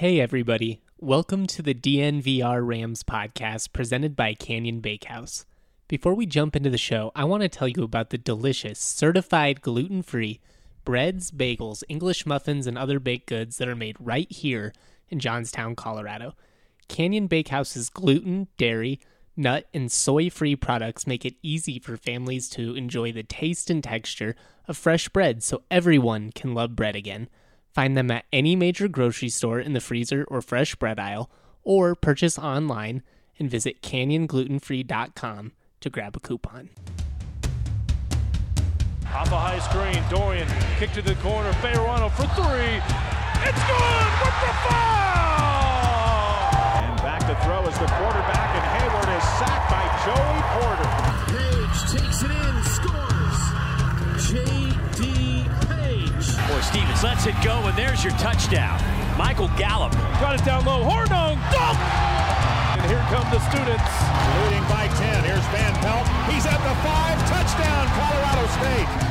Hey, everybody. Welcome to the DNVR Rams podcast presented by Canyon Bakehouse. Before we jump into the show, I want to tell you about the delicious, certified gluten free breads, bagels, English muffins, and other baked goods that are made right here in Johnstown, Colorado. Canyon Bakehouse's gluten, dairy, nut, and soy free products make it easy for families to enjoy the taste and texture of fresh bread so everyone can love bread again. Find them at any major grocery store in the freezer or fresh bread aisle, or purchase online and visit canyonglutenfree.com to grab a coupon. Off a high screen, Dorian kick to the corner, Fayerano for three. It's good with the foul! And back to throw is the quarterback, and Hayward is sacked by Joey Porter. Page takes it in, scores. J.D. Page. Boy, Stevens lets it go, and there's your touchdown. Michael Gallup. Got it down low, Hornung, dunk! And here come the students. Leading by 10. Here's Van Pelt. He's at the five. Touchdown, Colorado State.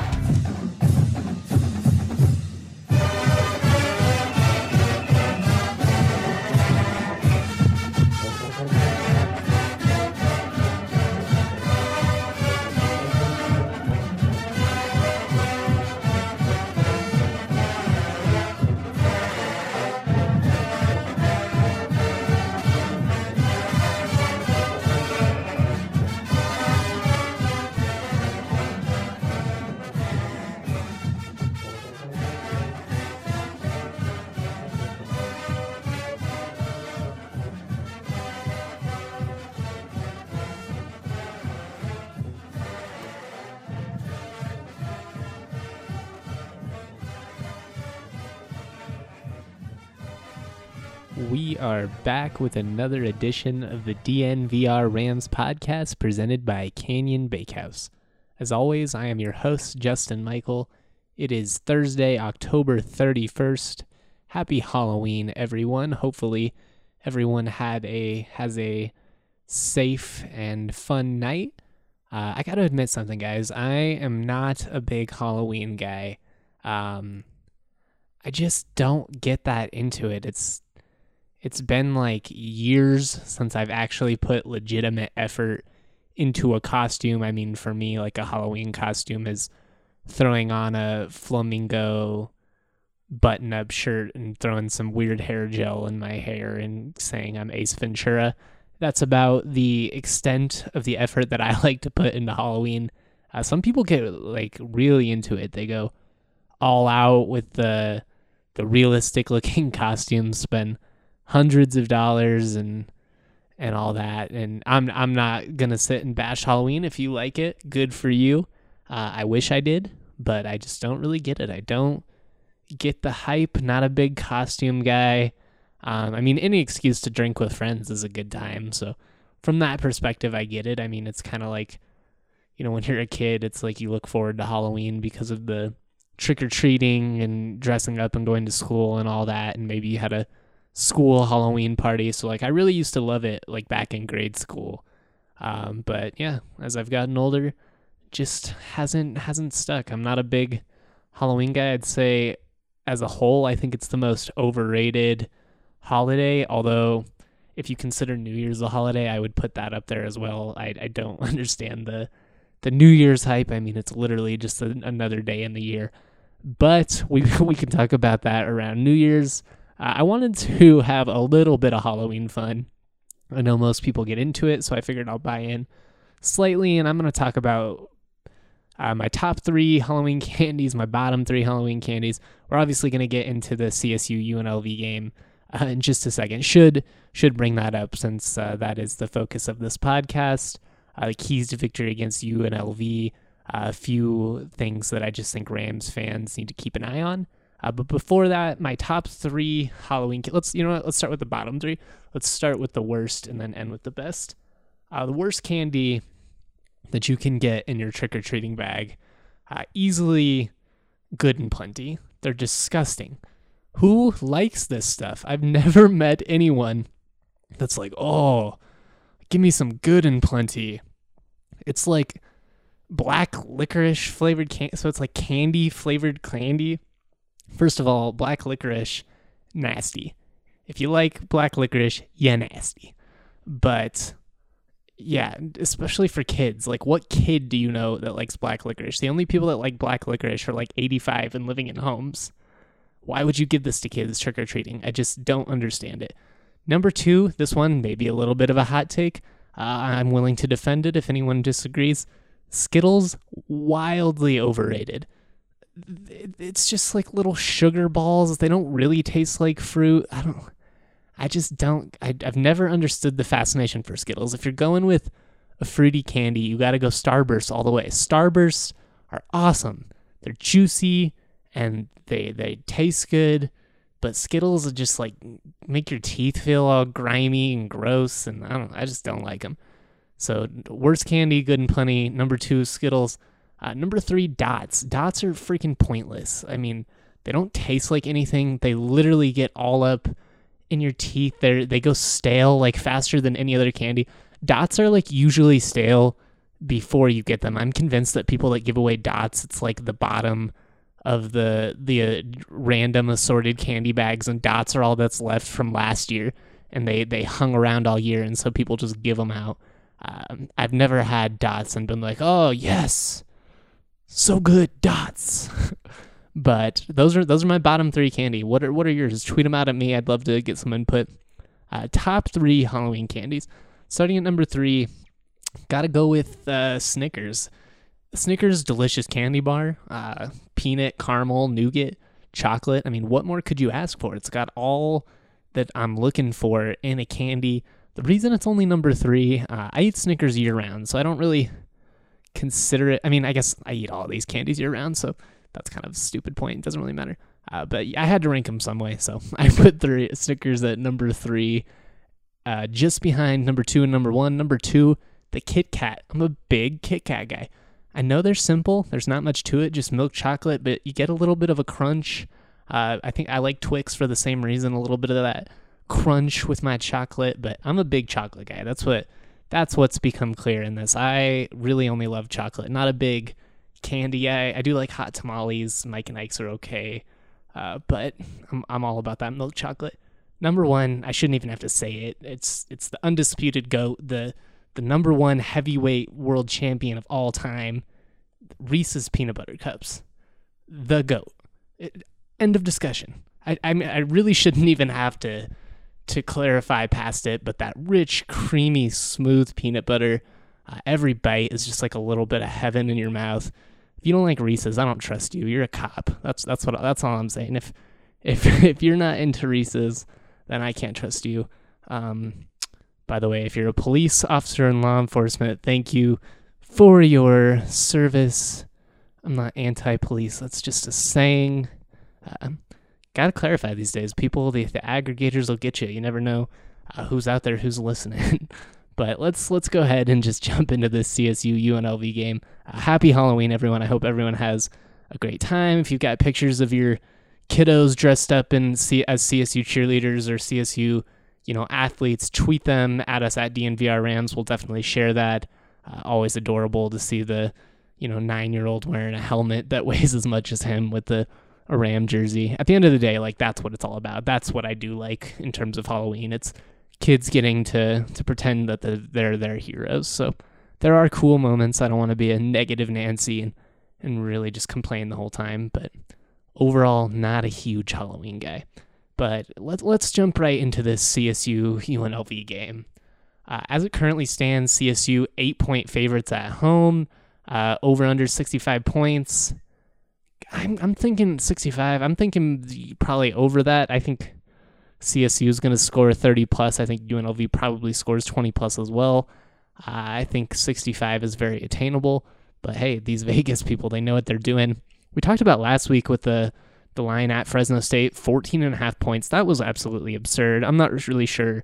Are back with another edition of the DNVR Rams podcast presented by Canyon Bakehouse. As always, I am your host, Justin Michael. It is Thursday, October 31st. Happy Halloween, everyone. Hopefully, everyone had a has a safe and fun night. Uh, I gotta admit something, guys. I am not a big Halloween guy. Um, I just don't get that into it. It's it's been like years since I've actually put legitimate effort into a costume. I mean, for me, like a Halloween costume is throwing on a flamingo button up shirt and throwing some weird hair gel in my hair and saying I'm Ace Ventura. That's about the extent of the effort that I like to put into Halloween. Uh, some people get like really into it. They go all out with the the realistic looking costumes, spend hundreds of dollars and and all that. And I'm I'm not gonna sit and bash Halloween. If you like it, good for you. Uh, I wish I did, but I just don't really get it. I don't get the hype. Not a big costume guy. Um, I mean, any excuse to drink with friends is a good time. So from that perspective, I get it. I mean, it's kind of like, you know, when you're a kid, it's like you look forward to Halloween because of the trick or treating and dressing up and going to school and all that. And maybe you had a school Halloween party. So like I really used to love it like back in grade school. Um, but yeah, as I've gotten older, just hasn't hasn't stuck. I'm not a big Halloween guy. I'd say as a whole, I think it's the most overrated holiday. Although if you consider New Year's a holiday, I would put that up there as well. I I don't understand the the New Year's hype. I mean, it's literally just a, another day in the year. But we we can talk about that around New Year's. Uh, I wanted to have a little bit of Halloween fun. I know most people get into it, so I figured I'll buy in slightly, and I'm going to talk about uh, my top three Halloween candies, my bottom three Halloween candies. We're obviously going to get into the CSU UNLV game uh, in just a second. Should should bring that up since uh, that is the focus of this podcast. Uh, the keys to victory against UNLV. A few things that I just think Rams fans need to keep an eye on. Uh, but before that, my top three Halloween. Let's you know what? Let's start with the bottom three. Let's start with the worst and then end with the best. Uh, the worst candy that you can get in your trick or treating bag, uh, easily good and plenty. They're disgusting. Who likes this stuff? I've never met anyone that's like, oh, give me some good and plenty. It's like black licorice flavored candy. So it's like candy flavored candy. First of all, black licorice, nasty. If you like black licorice, yeah, nasty. But yeah, especially for kids. Like, what kid do you know that likes black licorice? The only people that like black licorice are like 85 and living in homes. Why would you give this to kids trick or treating? I just don't understand it. Number two, this one may be a little bit of a hot take. Uh, I'm willing to defend it if anyone disagrees. Skittles, wildly overrated. It's just like little sugar balls. They don't really taste like fruit. I don't. I just don't. I, have never understood the fascination for Skittles. If you're going with a fruity candy, you got to go Starburst all the way. Starbursts are awesome. They're juicy and they they taste good. But Skittles just like make your teeth feel all grimy and gross, and I don't. I just don't like them. So worst candy, good and plenty. Number two, Skittles. Uh, number three, Dots. Dots are freaking pointless. I mean, they don't taste like anything. They literally get all up in your teeth. They they go stale like faster than any other candy. Dots are like usually stale before you get them. I'm convinced that people that give away dots, it's like the bottom of the the uh, random assorted candy bags, and dots are all that's left from last year, and they they hung around all year, and so people just give them out. Um, I've never had dots and been like, oh yes, so good dots. but those are those are my bottom three candy. What are what are yours? Tweet them out at me. I'd love to get some input. Uh, top three Halloween candies. Starting at number three, gotta go with uh, Snickers. Snickers delicious candy bar, uh, peanut, caramel, nougat, chocolate. I mean, what more could you ask for? It's got all that I'm looking for in a candy. The reason it's only number three, uh, I eat Snickers year round, so I don't really consider it. I mean, I guess I eat all these candies year round, so that's kind of a stupid point. It doesn't really matter. Uh, but I had to rank them some way, so I put three Snickers at number three, uh, just behind number two and number one. Number two, the Kit Kat. I'm a big Kit Kat guy. I know they're simple. There's not much to it, just milk chocolate, but you get a little bit of a crunch. Uh, I think I like Twix for the same reason, a little bit of that crunch with my chocolate. But I'm a big chocolate guy. That's what that's what's become clear in this. I really only love chocolate, not a big candy guy. I do like hot tamales. Mike and Ike's are okay, uh, but I'm I'm all about that milk chocolate. Number one, I shouldn't even have to say it. It's it's the undisputed goat, the the number one heavyweight world champion of all time, Reese's peanut butter cups, the goat. It, end of discussion. I I mean, I really shouldn't even have to to clarify past it, but that rich, creamy, smooth peanut butter, uh, every bite is just like a little bit of heaven in your mouth. If you don't like Reese's, I don't trust you. You're a cop. That's that's what that's all I'm saying. If if if you're not into Reese's, then I can't trust you. Um, by the way, if you're a police officer in law enforcement, thank you for your service. I'm not anti police, that's just a saying. Uh, gotta clarify these days. People, the, the aggregators will get you. You never know uh, who's out there, who's listening. but let's let's go ahead and just jump into this CSU UNLV game. Uh, happy Halloween, everyone! I hope everyone has a great time. If you've got pictures of your kiddos dressed up in C- as CSU cheerleaders or CSU you know, athletes, tweet them at us at DNVR Rams. We'll definitely share that. Uh, always adorable to see the, you know, nine year old wearing a helmet that weighs as much as him with the a Ram jersey. At the end of the day, like that's what it's all about. That's what I do like in terms of Halloween. It's kids getting to to pretend that the, they're their heroes. So there are cool moments. I don't want to be a negative Nancy and and really just complain the whole time, but overall, not a huge Halloween guy. But let's let's jump right into this CSU UNLV game. Uh, as it currently stands, CSU eight point favorites at home, uh, over under 65 points. I'm, I'm thinking 65. I'm thinking probably over that. I think CSU is going to score 30 plus. I think UNLV probably scores 20 plus as well. Uh, I think 65 is very attainable. But hey, these Vegas people, they know what they're doing. We talked about last week with the the line at Fresno State, 14 and a half points. That was absolutely absurd. I'm not really sure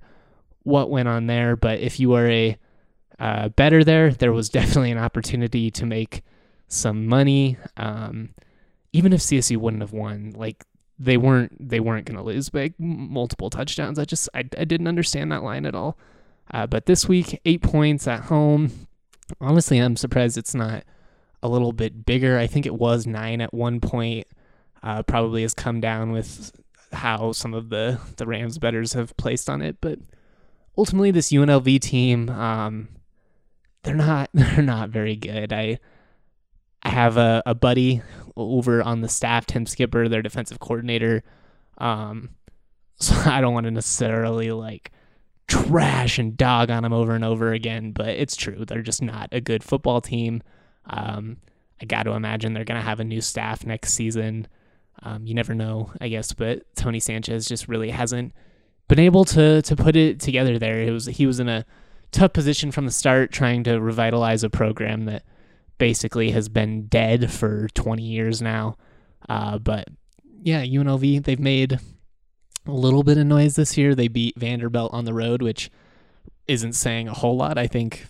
what went on there, but if you were a uh, better there, there was definitely an opportunity to make some money. Um, even if CSU wouldn't have won, like they weren't they weren't going to lose by multiple touchdowns. I just I, I didn't understand that line at all. Uh, but this week, eight points at home. Honestly, I'm surprised it's not a little bit bigger. I think it was nine at one point. Uh, probably has come down with how some of the the Rams betters have placed on it, but ultimately, this UNLV team, um, they're not they're not very good. I I have a, a buddy over on the staff, Tim Skipper, their defensive coordinator. Um, so I don't want to necessarily like trash and dog on them over and over again, but it's true. They're just not a good football team. Um, I got to imagine they're going to have a new staff next season. Um, you never know, I guess, but Tony Sanchez just really hasn't been able to to put it together there. It was he was in a tough position from the start trying to revitalize a program that basically has been dead for 20 years now. Uh, but yeah, UNLV, they've made a little bit of noise this year. They beat Vanderbilt on the road, which isn't saying a whole lot. I think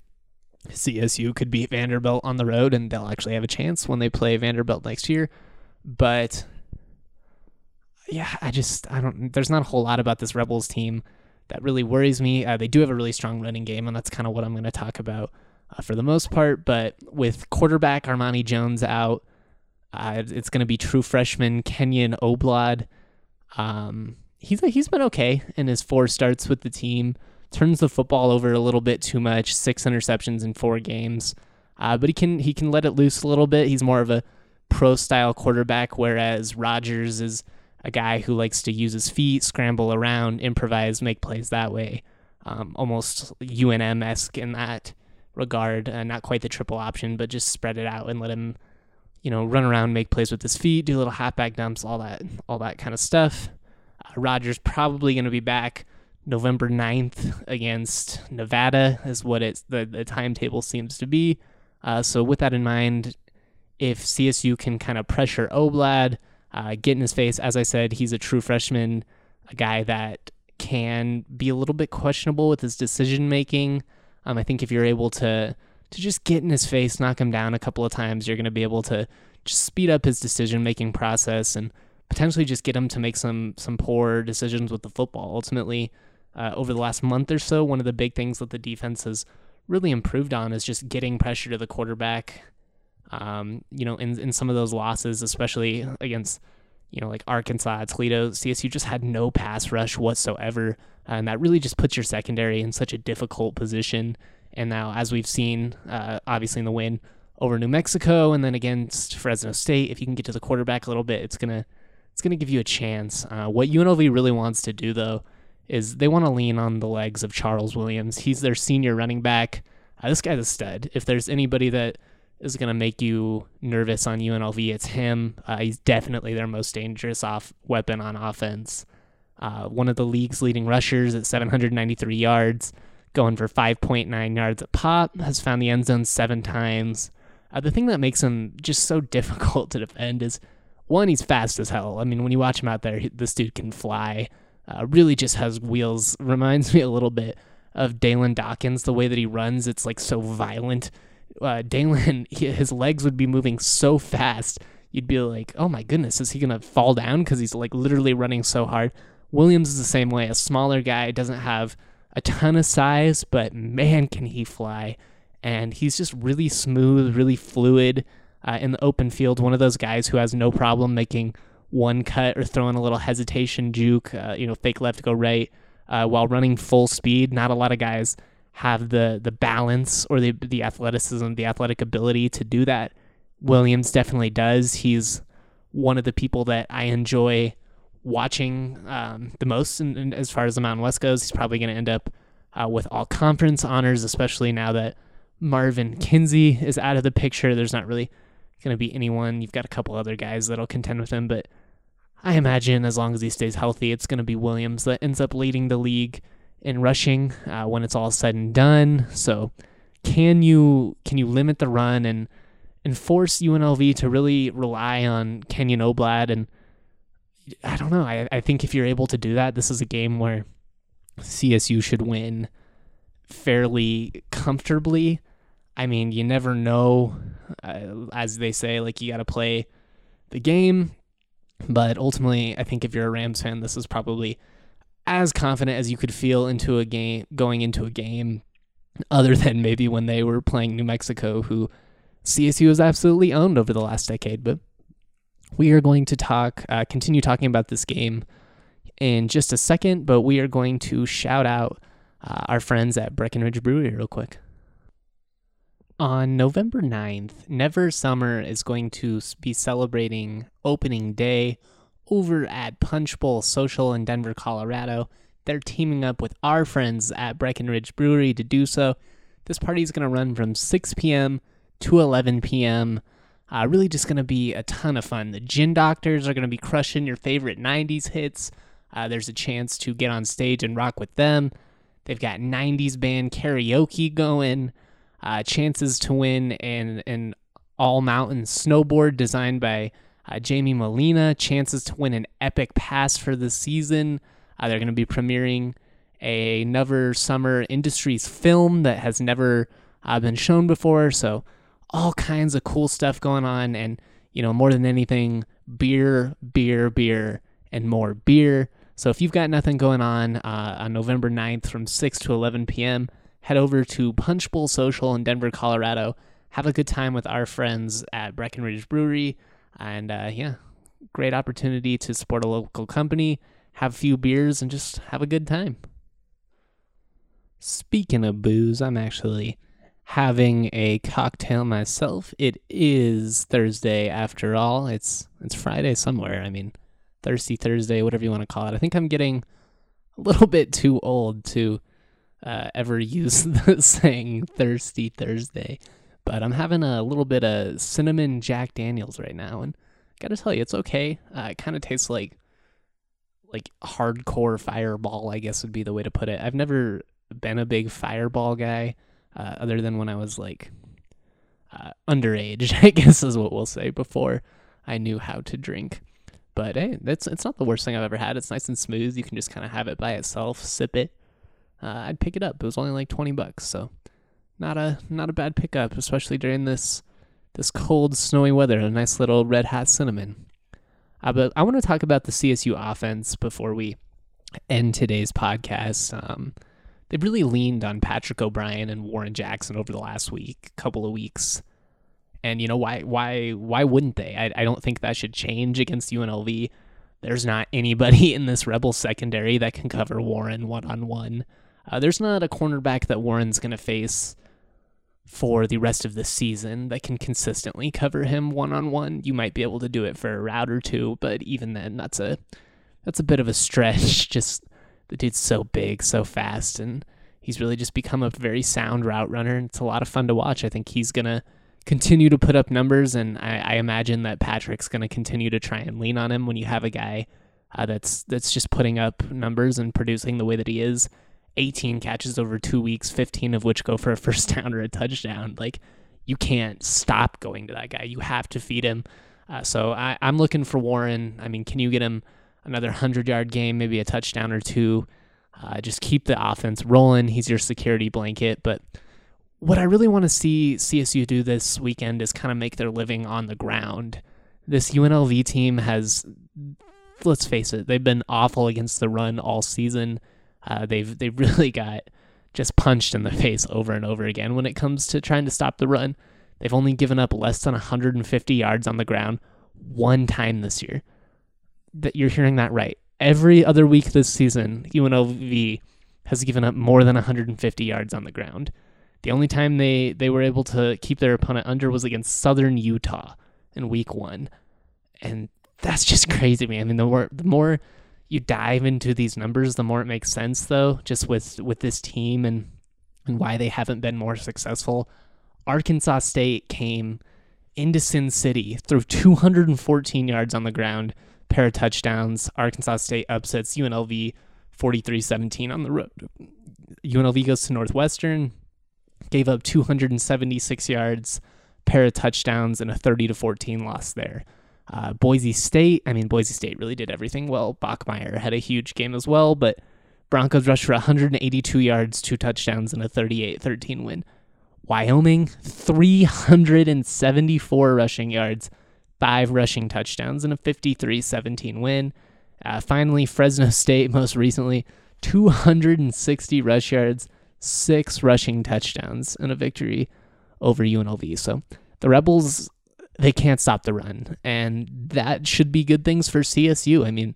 CSU could beat Vanderbilt on the road and they'll actually have a chance when they play Vanderbilt next year. But yeah, I just, I don't, there's not a whole lot about this Rebels team that really worries me. Uh, they do have a really strong running game, and that's kind of what I'm going to talk about uh, for the most part. But with quarterback Armani Jones out, uh, it's going to be true freshman Kenyon Oblad. Um, he's he's been okay in his four starts with the team. Turns the football over a little bit too much. Six interceptions in four games, uh, but he can he can let it loose a little bit. He's more of a pro style quarterback, whereas Rogers is a guy who likes to use his feet, scramble around, improvise, make plays that way. Um, almost UNM esque in that regard. Uh, not quite the triple option, but just spread it out and let him, you know, run around, make plays with his feet, do little halfback dumps, all that, all that kind of stuff. Uh, Rogers probably going to be back November 9th against Nevada, is what it's the, the timetable seems to be. Uh, so with that in mind, if CSU can kind of pressure Oblad, uh, get in his face. As I said, he's a true freshman, a guy that can be a little bit questionable with his decision making. Um, I think if you're able to to just get in his face, knock him down a couple of times, you're going to be able to just speed up his decision making process and potentially just get him to make some some poor decisions with the football. Ultimately, uh, over the last month or so, one of the big things that the defense has really improved on is just getting pressure to the quarterback um, you know, in, in some of those losses, especially against, you know, like Arkansas, Toledo, CSU just had no pass rush whatsoever. And that really just puts your secondary in such a difficult position. And now, as we've seen, uh, obviously in the win over New Mexico and then against Fresno State, if you can get to the quarterback a little bit, it's gonna it's gonna give you a chance. Uh, what UNLV really wants to do though is they want to lean on the legs of Charles Williams. He's their senior running back. Uh, this guy's a stud. If there's anybody that is going to make you nervous on UNLV, it's him. Uh, he's definitely their most dangerous off weapon on offense. Uh, one of the league's leading rushers at 793 yards, going for 5.9 yards a pop, has found the end zone seven times. Uh, the thing that makes him just so difficult to defend is one, he's fast as hell. I mean, when you watch him out there, this dude can fly. Uh, really just has wheels. Reminds me a little bit of Dalyn Dawkins, the way that he runs. It's like so violent uh, Dalyn, his legs would be moving so fast, you'd be like, oh my goodness, is he to fall down? Because he's like literally running so hard. Williams is the same way. A smaller guy doesn't have a ton of size, but man, can he fly. And he's just really smooth, really fluid uh, in the open field. One of those guys who has no problem making one cut or throwing a little hesitation juke, uh, you know, fake left, go right, uh, while running full speed. Not a lot of guys have the the balance or the the athleticism, the athletic ability to do that. Williams definitely does. He's one of the people that I enjoy watching um, the most. And, and, as far as the Mountain West goes, he's probably going to end up uh, with all conference honors, especially now that Marvin Kinsey is out of the picture. There's not really going to be anyone. You've got a couple other guys that'll contend with him, but I imagine as long as he stays healthy, it's going to be Williams that ends up leading the league in rushing uh, when it's all said and done. So, can you can you limit the run and and force UNLV to really rely on Kenyon Oblad? And I don't know. I, I think if you're able to do that, this is a game where CSU should win fairly comfortably. I mean, you never know. Uh, as they say, like you got to play the game. But ultimately, I think if you're a Rams fan, this is probably as confident as you could feel into a game going into a game other than maybe when they were playing New Mexico who CSU has absolutely owned over the last decade. But we are going to talk uh, continue talking about this game in just a second but we are going to shout out uh, our friends at Breckenridge Brewery real quick. On November 9th, Never Summer is going to be celebrating opening day over at Punch Bowl Social in Denver, Colorado. They're teaming up with our friends at Breckenridge Brewery to do so. This party is going to run from 6 p.m. to 11 p.m. Uh, really just going to be a ton of fun. The Gin Doctors are going to be crushing your favorite 90s hits. Uh, there's a chance to get on stage and rock with them. They've got 90s band karaoke going. Uh, chances to win an, an all mountain snowboard designed by uh, Jamie Molina, chances to win an epic pass for the season. Uh, they're going to be premiering a Never Summer Industries film that has never uh, been shown before. So, all kinds of cool stuff going on. And, you know, more than anything, beer, beer, beer, and more beer. So, if you've got nothing going on uh, on November 9th from 6 to 11 p.m., head over to Punch Bowl Social in Denver, Colorado. Have a good time with our friends at Breckenridge Brewery. And uh, yeah, great opportunity to support a local company, have a few beers, and just have a good time. Speaking of booze, I'm actually having a cocktail myself. It is Thursday after all. It's it's Friday somewhere. I mean, Thirsty Thursday, whatever you want to call it. I think I'm getting a little bit too old to uh, ever use the saying Thirsty Thursday. But I'm having a little bit of cinnamon Jack Daniels right now, and gotta tell you, it's okay. Uh, it kind of tastes like like hardcore Fireball, I guess would be the way to put it. I've never been a big Fireball guy, uh, other than when I was like uh, underage, I guess is what we'll say. Before I knew how to drink, but hey, it's not the worst thing I've ever had. It's nice and smooth. You can just kind of have it by itself, sip it. Uh, I'd pick it up. It was only like twenty bucks, so not a not a bad pickup, especially during this this cold, snowy weather. A nice little red hot cinnamon. Uh, but I want to talk about the CSU offense before we end today's podcast. Um, they've really leaned on Patrick O'Brien and Warren Jackson over the last week, couple of weeks. And you know why? Why? Why wouldn't they? I, I don't think that should change against UNLV. There's not anybody in this Rebel secondary that can cover Warren one on one. There's not a cornerback that Warren's going to face for the rest of the season that can consistently cover him one on one. You might be able to do it for a route or two, but even then that's a that's a bit of a stretch. Just the dude's so big, so fast, and he's really just become a very sound route runner. And It's a lot of fun to watch. I think he's gonna continue to put up numbers, and I, I imagine that Patrick's gonna continue to try and lean on him when you have a guy uh, that's that's just putting up numbers and producing the way that he is. 18 catches over two weeks, 15 of which go for a first down or a touchdown. Like, you can't stop going to that guy. You have to feed him. Uh, so I, I'm looking for Warren. I mean, can you get him another 100 yard game, maybe a touchdown or two? Uh, just keep the offense rolling. He's your security blanket. But what I really want to see CSU do this weekend is kind of make their living on the ground. This UNLV team has, let's face it, they've been awful against the run all season. Uh, they've they really got just punched in the face over and over again when it comes to trying to stop the run. They've only given up less than 150 yards on the ground one time this year. That you're hearing that right. Every other week this season, UNLV has given up more than 150 yards on the ground. The only time they, they were able to keep their opponent under was against Southern Utah in week one. And that's just crazy, man. I mean, the more the more you dive into these numbers, the more it makes sense, though, just with with this team and and why they haven't been more successful. Arkansas State came into Sin City through 214 yards on the ground, pair of touchdowns. Arkansas State upsets UNLV 43-17 on the road. UNLV goes to Northwestern, gave up 276 yards, pair of touchdowns, and a 30 to 14 loss there. Uh, Boise State, I mean, Boise State really did everything well. Bachmeier had a huge game as well, but Broncos rushed for 182 yards, two touchdowns, and a 38 13 win. Wyoming, 374 rushing yards, five rushing touchdowns, and a 53 17 win. Uh, finally, Fresno State, most recently, 260 rush yards, six rushing touchdowns, and a victory over UNLV. So the Rebels they can't stop the run. And that should be good things for CSU. I mean,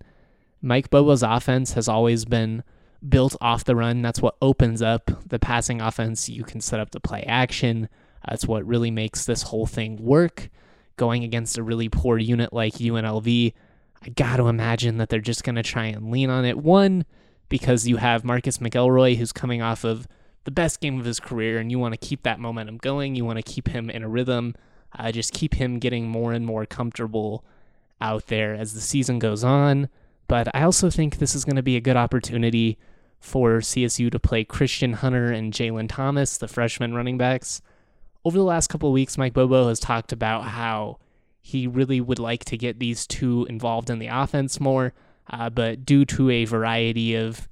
Mike Bobo's offense has always been built off the run. That's what opens up the passing offense. You can set up the play action. That's what really makes this whole thing work. Going against a really poor unit like UNLV, I got to imagine that they're just going to try and lean on it. One, because you have Marcus McElroy, who's coming off of the best game of his career, and you want to keep that momentum going. You want to keep him in a rhythm uh, just keep him getting more and more comfortable out there as the season goes on. But I also think this is going to be a good opportunity for CSU to play Christian Hunter and Jalen Thomas, the freshman running backs. Over the last couple of weeks, Mike Bobo has talked about how he really would like to get these two involved in the offense more, uh, but due to a variety of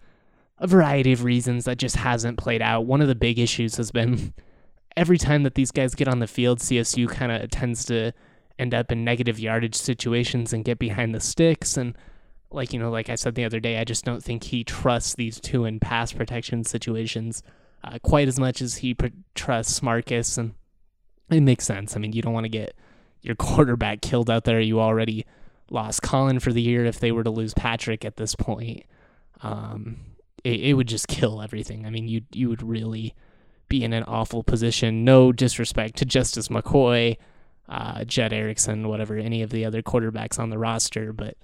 a variety of reasons that just hasn't played out. One of the big issues has been every time that these guys get on the field, CSU kind of tends to end up in negative yardage situations and get behind the sticks. And like, you know, like I said the other day, I just don't think he trusts these two in pass protection situations uh, quite as much as he pr- trusts Marcus. And it makes sense. I mean, you don't want to get your quarterback killed out there. You already lost Collin for the year. If they were to lose Patrick at this point, um, it, it would just kill everything. I mean, you you would really be in an awful position. No disrespect to Justice McCoy, uh, Jed Erickson, whatever, any of the other quarterbacks on the roster, but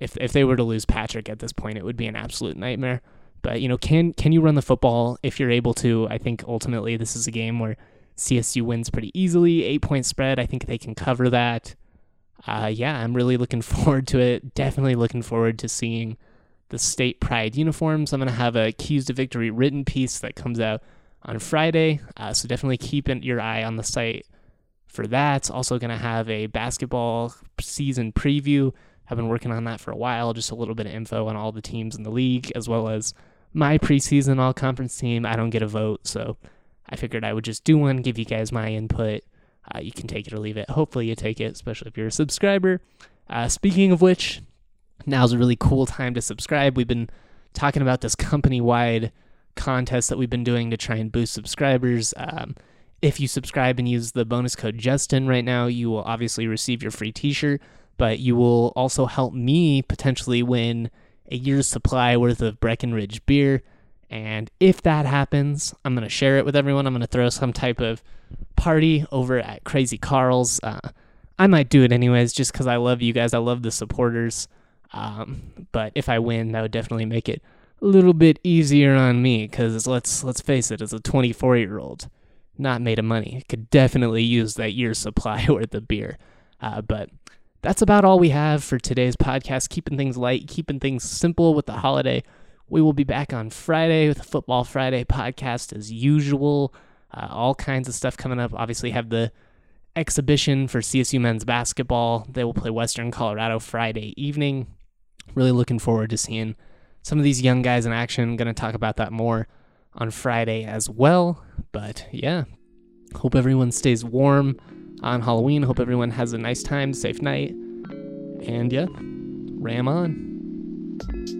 if if they were to lose Patrick at this point, it would be an absolute nightmare. But you know, can can you run the football if you're able to? I think ultimately this is a game where CSU wins pretty easily. Eight point spread. I think they can cover that. Uh, yeah, I'm really looking forward to it. Definitely looking forward to seeing the state pride uniforms. I'm gonna have a keys to victory written piece that comes out on Friday. Uh, so definitely keep your eye on the site for that. Also going to have a basketball season preview. I've been working on that for a while. Just a little bit of info on all the teams in the league, as well as my preseason all conference team. I don't get a vote, so I figured I would just do one, give you guys my input. Uh, you can take it or leave it. Hopefully, you take it, especially if you're a subscriber. Uh, speaking of which, now's a really cool time to subscribe. We've been talking about this company wide contest that we've been doing to try and boost subscribers. Um, if you subscribe and use the bonus code Justin right now, you will obviously receive your free T-shirt, but you will also help me potentially win a year's supply worth of Breckenridge beer. And if that happens, I'm gonna share it with everyone. I'm gonna throw some type of party over at Crazy Carl's. Uh, I might do it anyways, just because I love you guys. I love the supporters. Um, but if I win, that would definitely make it a little bit easier on me because let's let's face it, as a 24 year old, not made of money, could definitely use that year's supply worth of beer. Uh, but that's about all we have for today's podcast. Keeping things light, keeping things simple with the holiday. We will be back on Friday with a Football Friday podcast as usual. Uh, all kinds of stuff coming up. Obviously, have the exhibition for CSU men's basketball. They will play Western Colorado Friday evening. Really looking forward to seeing some of these young guys in action. Going to talk about that more on Friday as well. But yeah, hope everyone stays warm on Halloween. Hope everyone has a nice time, safe night. And yeah, ram on.